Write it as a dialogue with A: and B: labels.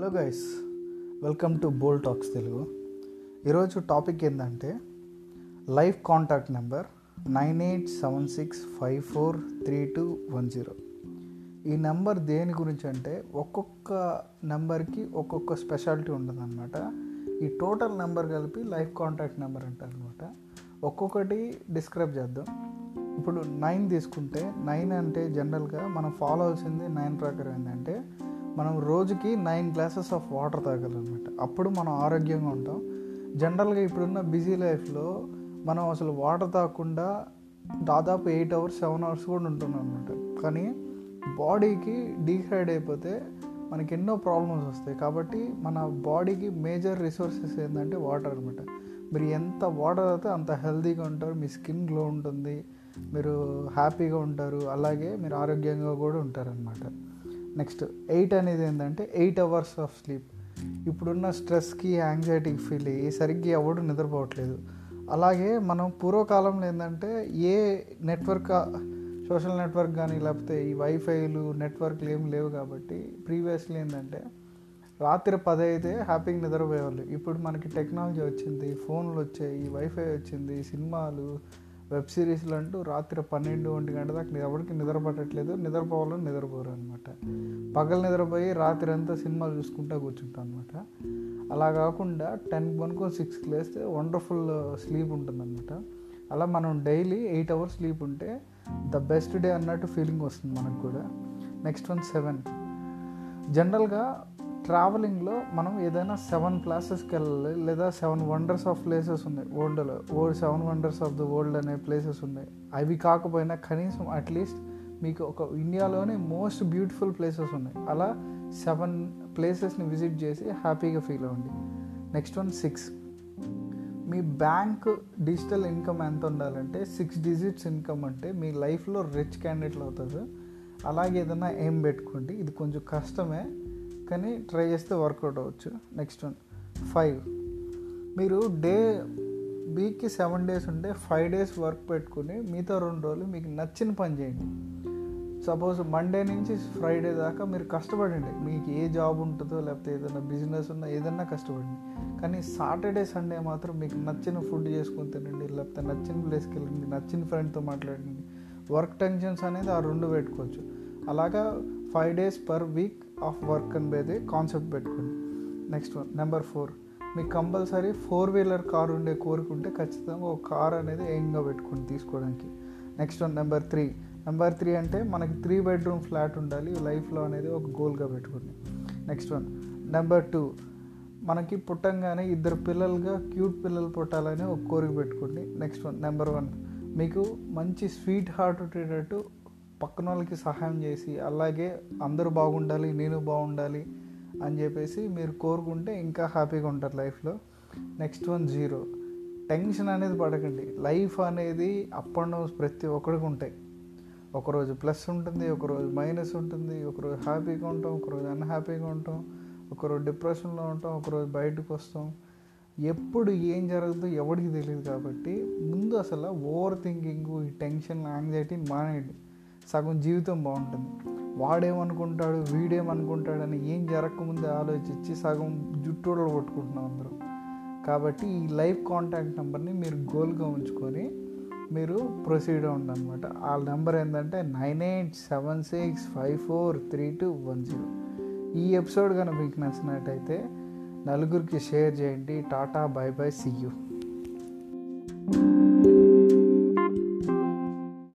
A: Hello guys welcome to Bol talks Telugu ఈరోజు topic ఏంటంటే life contact number nine eight seven six five four three two one zero ఈ number దేని గురించి అంటే ఒక్కొక్క నెంబర్కి ఒక్కొక్క స్పెషాలిటీ ఉంటుందన్నమాట ఈ టోటల్ నెంబర్ కలిపి లైఫ్ కాంటాక్ట్ నెంబర్ అంటారనమాట ఒక్కొక్కటి డిస్క్రైబ్ చేద్దాం. ఇప్పుడు నైన్ తీసుకుంటే నైన్ అంటే జనరల్గా మనం ఫాలో అవ్వాల్సింది నైన్ ప్రకారం ఏంటంటే మనం రోజుకి నైన్ గ్లాసెస్ ఆఫ్ వాటర్ తాగాలన్నమాట. అప్పుడు మనం ఆరోగ్యంగా ఉంటాం. జనరల్గా ఇప్పుడున్న బిజీ లైఫ్లో మనం అసలు వాటర్ తాగకుండా దాదాపు ఎయిట్ అవర్స్ సెవెన్ అవర్స్ కూడా ఉంటున్నాం అనమాట కానీ బాడీకి డీహైడ్ అయిపోతే మనకి ఎన్నో ప్రాబ్లమ్స్ వస్తాయి. కాబట్టి మన బాడీకి మేజర్ రిసోర్సెస్ ఏంటంటే వాటర్ అనమాట మీరు ఎంత వాటర్ అయితే అంత హెల్తీగా ఉంటారు. మీ స్కిన్ గ్లో ఉంటుంది. మీరు హ్యాపీగా ఉంటారు. అలాగే మీరు ఆరోగ్యంగా కూడా ఉంటారనమాట నెక్స్ట్ ఎయిట్ అనేది ఏంటంటే ఎయిట్ అవర్స్ ఆఫ్ స్లీప్. ఇప్పుడున్న స్ట్రెస్కి యాంగ్జైటీకి ఫీల్ అయ్యి సరిగ్గా ఎవడు నిద్రపోవట్లేదు. అలాగే మనం పూర్వకాలంలో ఏంటంటే ఏ నెట్వర్క్ సోషల్ నెట్వర్క్ కానీ లేకపోతే ఈ వైఫైలు నెట్వర్క్లు ఏం లేవు కాబట్టి ప్రీవియస్లీ ఏంటంటే రాత్రి పది అయితే హ్యాపీగా నిద్రపోయేవాళ్ళు. ఇప్పుడు మనకి టెక్నాలజీ వచ్చింది ఫోన్లు వచ్చాయి వైఫై వచ్చింది సినిమాలు వెబ్ సిరీస్లు అంటూ రాత్రి పన్నెండు ఒంటి గంట దాకా ఎవరికి నిద్ర పట్టట్లేదు నిద్రపోవాలని నిద్రపోరు అనమాట పగలు నిద్రపోయి రాత్రి అంతా సినిమాలు చూసుకుంటూ కూర్చుంటాం అనమాట అలా కాకుండా టెన్ పనుకొని సిక్స్కి లేస్తే వండర్ఫుల్ స్లీప్ ఉంటుందన్నమాట. అలా మనం డైలీ ఎయిట్ అవర్స్ స్లీప్ ఉంటే ద బెస్ట్ డే అన్నట్టు ఫీలింగ్ వస్తుంది మనకు కూడా. Next one seven. జనరల్గా ట్రావెలింగ్లో మనం ఏదైనా సెవెన్ ప్లేసెస్కి వెళ్ళాలి లేదా సెవెన్ వండర్స్ ఆఫ్ ప్లేసెస్ ఉన్నాయి వరల్డ్లో. World seven wonders of the world అనే ప్లేసెస్ ఉన్నాయి. అవి కాకపోయినా కనీసం అట్లీస్ట్ మీకు ఒక ఇండియాలోనే మోస్ట్ బ్యూటిఫుల్ ప్లేసెస్ ఉన్నాయి. అలా సెవెన్ ప్లేసెస్ని విజిట్ చేసి హ్యాపీగా ఫీల్ అవ్వండి. Next one six. మీ బ్యాంక్ డిజిటల్ ఇన్కమ్ ఎంత ఉండాలంటే సిక్స్ డిజిట్స్ ఇన్కమ్ అంటే మీ లైఫ్లో రిచ్ క్యాండిడేట్లు అవుతుంది అలాగే ఏదైనా ఏం పెట్టుకోండి. ఇది కొంచెం కష్టమే. కానీ ట్రై చేస్తే వర్కౌట్ అవ్వచ్చు. నెక్స్ట్ వన్ ఫైవ్ మీరు డే వీక్కి సెవెన్ డేస్ ఉంటే ఫైవ్ డేస్ వర్క్ పెట్టుకుని మిగతా రెండు రోజులు మీకు నచ్చిన పని చేయండి. సపోజ్ మండే నుంచి ఫ్రైడే దాకా మీరు కష్టపడండి. మీకు ఏ జాబ్ ఉంటుందో లేకపోతే ఏదైనా బిజినెస్ ఉన్నా ఏదన్నా కష్టపడండి. కానీ సాటర్డే సండే మాత్రం మీకు నచ్చిన ఫుడ్ చేసుకుని తినండి లేకపోతే నచ్చిన ప్లేస్కి వెళ్ళండి నచ్చిన ఫ్రెండ్తో మాట్లాడండి. వర్క్ టెన్షన్స్ అనేది ఆ రెండు పెట్టుకోవచ్చు. అలాగా five days per week of work అనేది కాన్సెప్ట్ పెట్టుకోండి. నెక్స్ట్ వన్ నెంబర్ ఫోర్ మీకు కంపల్సరీ ఫోర్ వీలర్ కార్ ఉండే కోరుకుంటే ఖచ్చితంగా ఒక కార్ అనేది ఏంగా పెట్టుకోండి తీసుకోవడానికి. Next one number three number three అంటే మనకి త్రీ బెడ్రూమ్ ఫ్లాట్ ఉండాలి లైఫ్లో అనేది ఒక గోల్గా పెట్టుకోండి. నెక్స్ట్ వన్ నెంబర్ టూ మనకి పుట్టంగానే ఇద్దరు పిల్లలుగా క్యూట్ పిల్లలు పుట్టాలని ఒక కోరిక పెట్టుకోండి. నెక్స్ట్ వన్ నెంబర్ వన్ మీకు మంచి స్వీట్ హార్ట్ ఉండేటట్టు పక్కన వాళ్ళకి సహాయం చేసి అలాగే అందరూ బాగుండాలి నేను బాగుండాలి అని చెప్పేసి మీరు కోరుకుంటే ఇంకా హ్యాపీగా ఉంటారు లైఫ్లో. Next one zero. టెన్షన్ అనేది పడకండి. లైఫ్ అనేది అప్ అండ్ డౌన్స్ ప్రతి ఒక్కడికి ఉంటాయి. ఒకరోజు ప్లస్ ఉంటుంది ఒకరోజు మైనస్ ఉంటుంది ఒకరోజు హ్యాపీగా ఉంటాం ఒకరోజు అన్హ్యాపీగా ఉంటాం ఒకరోజు డిప్రెషన్లో ఉంటాం ఒకరోజు బయటకు వస్తాం. ఎప్పుడు ఏం జరుగుతుందో ఎవరికి తెలియదు కాబట్టి ముందు అసలు ఓవర్ థింకింగ్ ఈ టెన్షన్ యాంగ్జైటీ మానేయండి. సగం జీవితం బాగుంటుంది. వాడేమనుకుంటాడు వీడేమనుకుంటాడని ఏం జరగకముందే ఆలోచించి సగం జుట్టుడలు కొట్టుకుంటున్నాం అందరూ. కాబట్టి ఈ లైవ్ కాంటాక్ట్ నెంబర్ని మీరు గోల్గా ఉంచుకొని మీరు ప్రొసీడ్ అవ్వండి అనమాట ఆ నెంబర్ ఏంటంటే nine eight seven six five four three two one zero. ఈ ఎపిసోడ్ కనుక మీకు నచ్చినట్టయితే నలుగురికి షేర్ చేయండి. Tata bye bye see you.